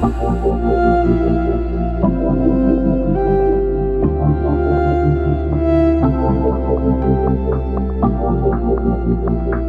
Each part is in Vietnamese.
Thank you.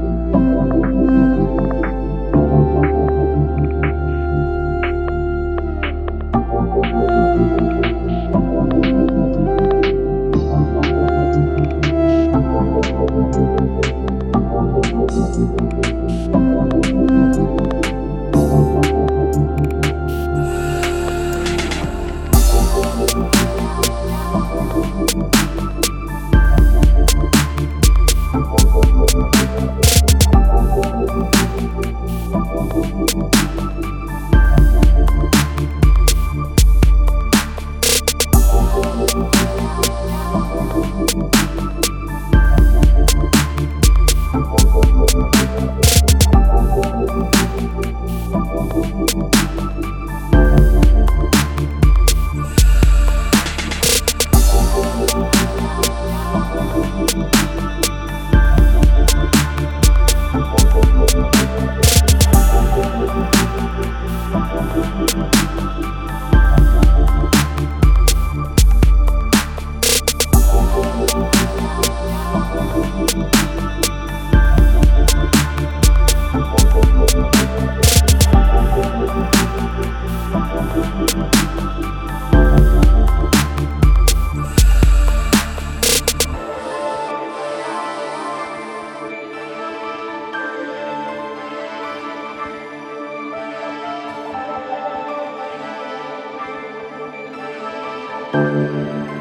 Música